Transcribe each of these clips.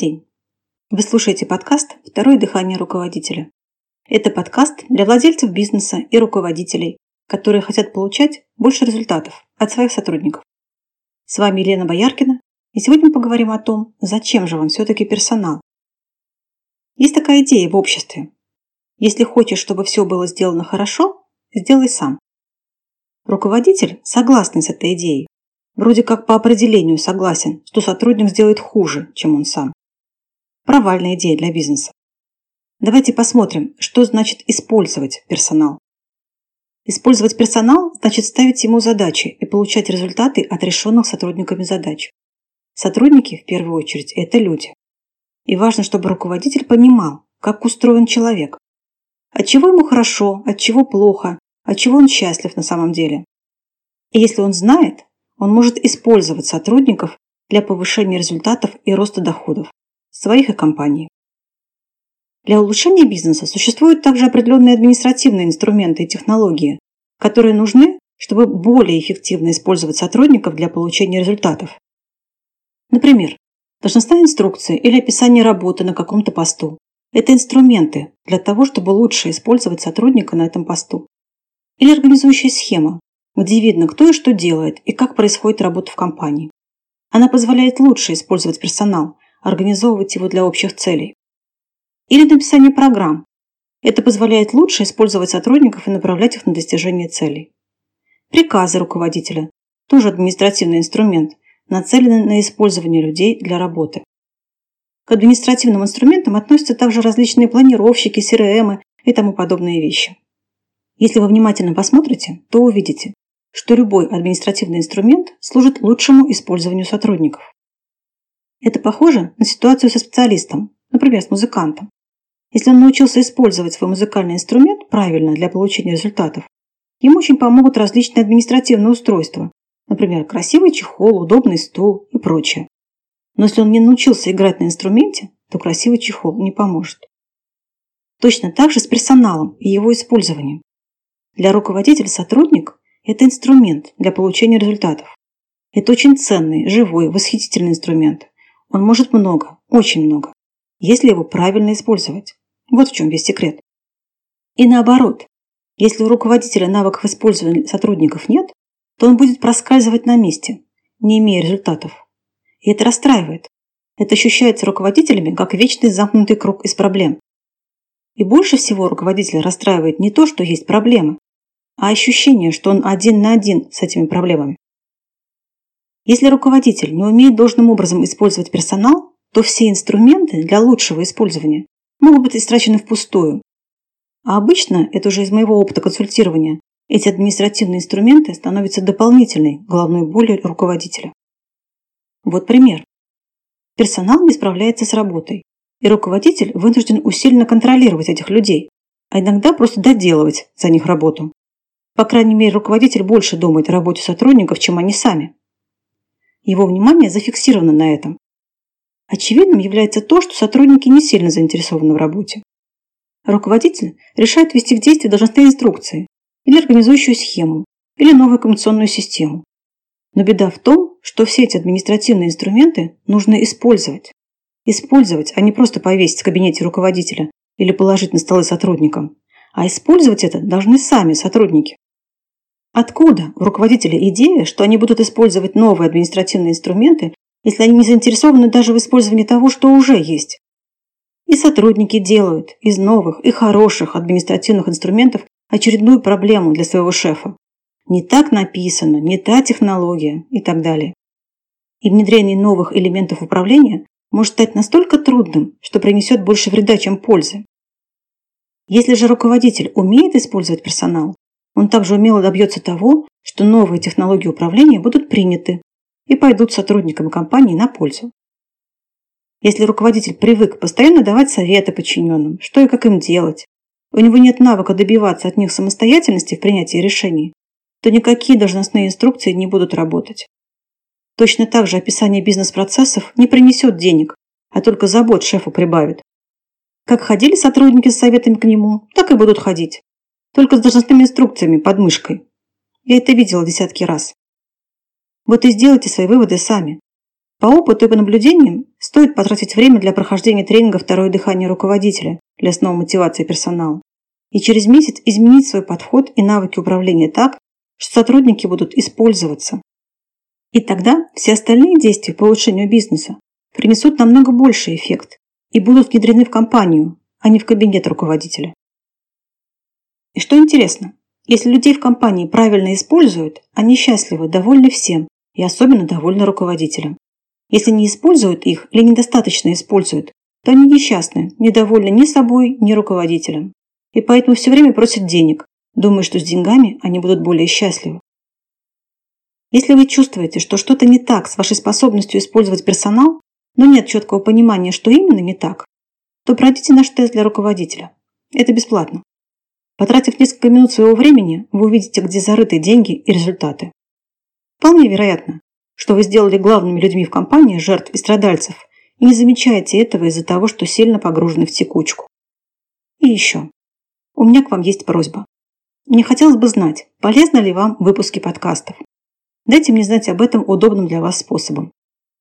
день! Вы слушаете подкаст «Второе дыхание руководителя». Это подкаст для владельцев бизнеса и руководителей, которые хотят получать больше результатов от своих сотрудников. С вами Елена Бояркина, и сегодня мы поговорим о том, зачем же вам все-таки персонал. Есть такая идея в обществе. Если хочешь, чтобы все было сделано хорошо, сделай сам. Руководитель согласен с этой идеей, вроде как по определению согласен, что сотрудник сделает хуже, чем он сам. Провальная идея для бизнеса. Давайте посмотрим, что значит использовать персонал. Использовать персонал значит ставить ему задачи и получать результаты от решенных сотрудниками задач. Сотрудники, в первую очередь, это люди. И важно, чтобы руководитель понимал, как устроен человек. От чего ему хорошо, от чего плохо, от чего он счастлив на самом деле. И если он знает, он может использовать сотрудников для повышения результатов и роста доходов своих и компаний. Для улучшения бизнеса существуют также определенные административные инструменты и технологии, которые нужны, чтобы более эффективно использовать сотрудников для получения результатов. Например, должностная инструкция или описание работы на каком-то посту – это инструменты для того, чтобы лучше использовать сотрудника на этом посту. Или организующая схема, где видно, кто и что делает и как происходит работа в компании. Она позволяет лучше использовать персонал, организовывать его для общих целей. Или написание программ. Это позволяет лучше использовать сотрудников и направлять их на достижение целей. Приказы руководителя – тоже административный инструмент, нацеленный на использование людей для работы. К административным инструментам относятся также различные планировщики, CRM и тому подобные вещи. Если вы внимательно посмотрите, то увидите, что любой административный инструмент служит лучшему использованию сотрудников. Это похоже на ситуацию со специалистом, например, с музыкантом. Если он научился использовать свой музыкальный инструмент правильно для получения результатов, ему очень помогут различные административные устройства, например, красивый чехол, удобный стул и прочее. Но если он не научился играть на инструменте, то красивый чехол не поможет. Точно так же с персоналом и его использованием. Для руководителя сотрудник это инструмент для получения результатов. Это очень ценный, живой, восхитительный инструмент. Он может много, очень много, если его правильно использовать. Вот в чем весь секрет. И наоборот, если у руководителя навыков использования сотрудников нет, то он будет проскальзывать на месте, не имея результатов. И это расстраивает. Это ощущается руководителями как вечный замкнутый круг из проблем. И больше всего руководителя расстраивает не то, что есть проблемы, а ощущение, что он один на один с этими проблемами. Если руководитель не умеет должным образом использовать персонал, то все инструменты для лучшего использования могут быть истрачены впустую. А обычно, это уже из моего опыта консультирования, эти административные инструменты становятся дополнительной головной болью руководителя. Вот пример. Персонал не справляется с работой, и руководитель вынужден усиленно контролировать этих людей, а иногда просто доделывать за них работу. По крайней мере, руководитель больше думает о работе сотрудников, чем они сами. Его внимание зафиксировано на этом. Очевидным является то, что сотрудники не сильно заинтересованы в работе. Руководитель решает ввести в действие должностные инструкции или организующую схему, или новую коммуникационную систему. Но беда в том, что все эти административные инструменты нужно использовать. Использовать, а не просто повесить в кабинете руководителя или положить на столы сотрудникам. А использовать это должны сами сотрудники. Откуда у руководителя идея, что они будут использовать новые административные инструменты, если они не заинтересованы даже в использовании того, что уже есть? И сотрудники делают из новых и хороших административных инструментов очередную проблему для своего шефа. Не так написано, не та технология и так далее. И внедрение новых элементов управления может стать настолько трудным, что принесет больше вреда, чем пользы. Если же руководитель умеет использовать персонал, он также умело добьется того, что новые технологии управления будут приняты и пойдут сотрудникам компании на пользу. Если руководитель привык постоянно давать советы подчиненным, что и как им делать, у него нет навыка добиваться от них самостоятельности в принятии решений, то никакие должностные инструкции не будут работать. Точно так же описание бизнес-процессов не принесет денег, а только забот шефу прибавит. Как ходили сотрудники с советами к нему, так и будут ходить. Только с должностными инструкциями под мышкой. Я это видела десятки раз. Вот и сделайте свои выводы сами. По опыту и по наблюдениям стоит потратить время для прохождения тренинга «Второе дыхание руководителя» для основы мотивации персонала и через месяц изменить свой подход и навыки управления так, что сотрудники будут использоваться. И тогда все остальные действия по улучшению бизнеса принесут намного больший эффект и будут внедрены в компанию, а не в кабинет руководителя. И что интересно, если людей в компании правильно используют, они счастливы, довольны всем и особенно довольны руководителем. Если не используют их или недостаточно используют, то они несчастны, недовольны ни собой, ни руководителем. И поэтому все время просят денег, думая, что с деньгами они будут более счастливы. Если вы чувствуете, что что-то не так с вашей способностью использовать персонал, но нет четкого понимания, что именно не так, то пройдите наш тест для руководителя. Это бесплатно. Потратив несколько минут своего времени, вы увидите, где зарыты деньги и результаты. Вполне вероятно, что вы сделали главными людьми в компании жертв и страдальцев и не замечаете этого из-за того, что сильно погружены в текучку. И еще. У меня к вам есть просьба. Мне хотелось бы знать, полезны ли вам выпуски подкастов. Дайте мне знать об этом удобным для вас способом.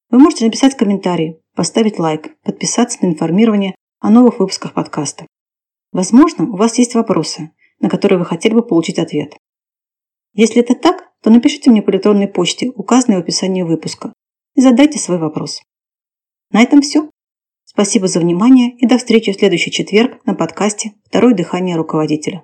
Вы можете написать комментарий, поставить лайк, подписаться на информирование о новых выпусках подкаста. Возможно, у вас есть вопросы, на которые вы хотели бы получить ответ. Если это так, то напишите мне по электронной почте, указанной в описании выпуска, и задайте свой вопрос. На этом все. Спасибо за внимание и до встречи в следующий четверг на подкасте «Второе дыхание руководителя».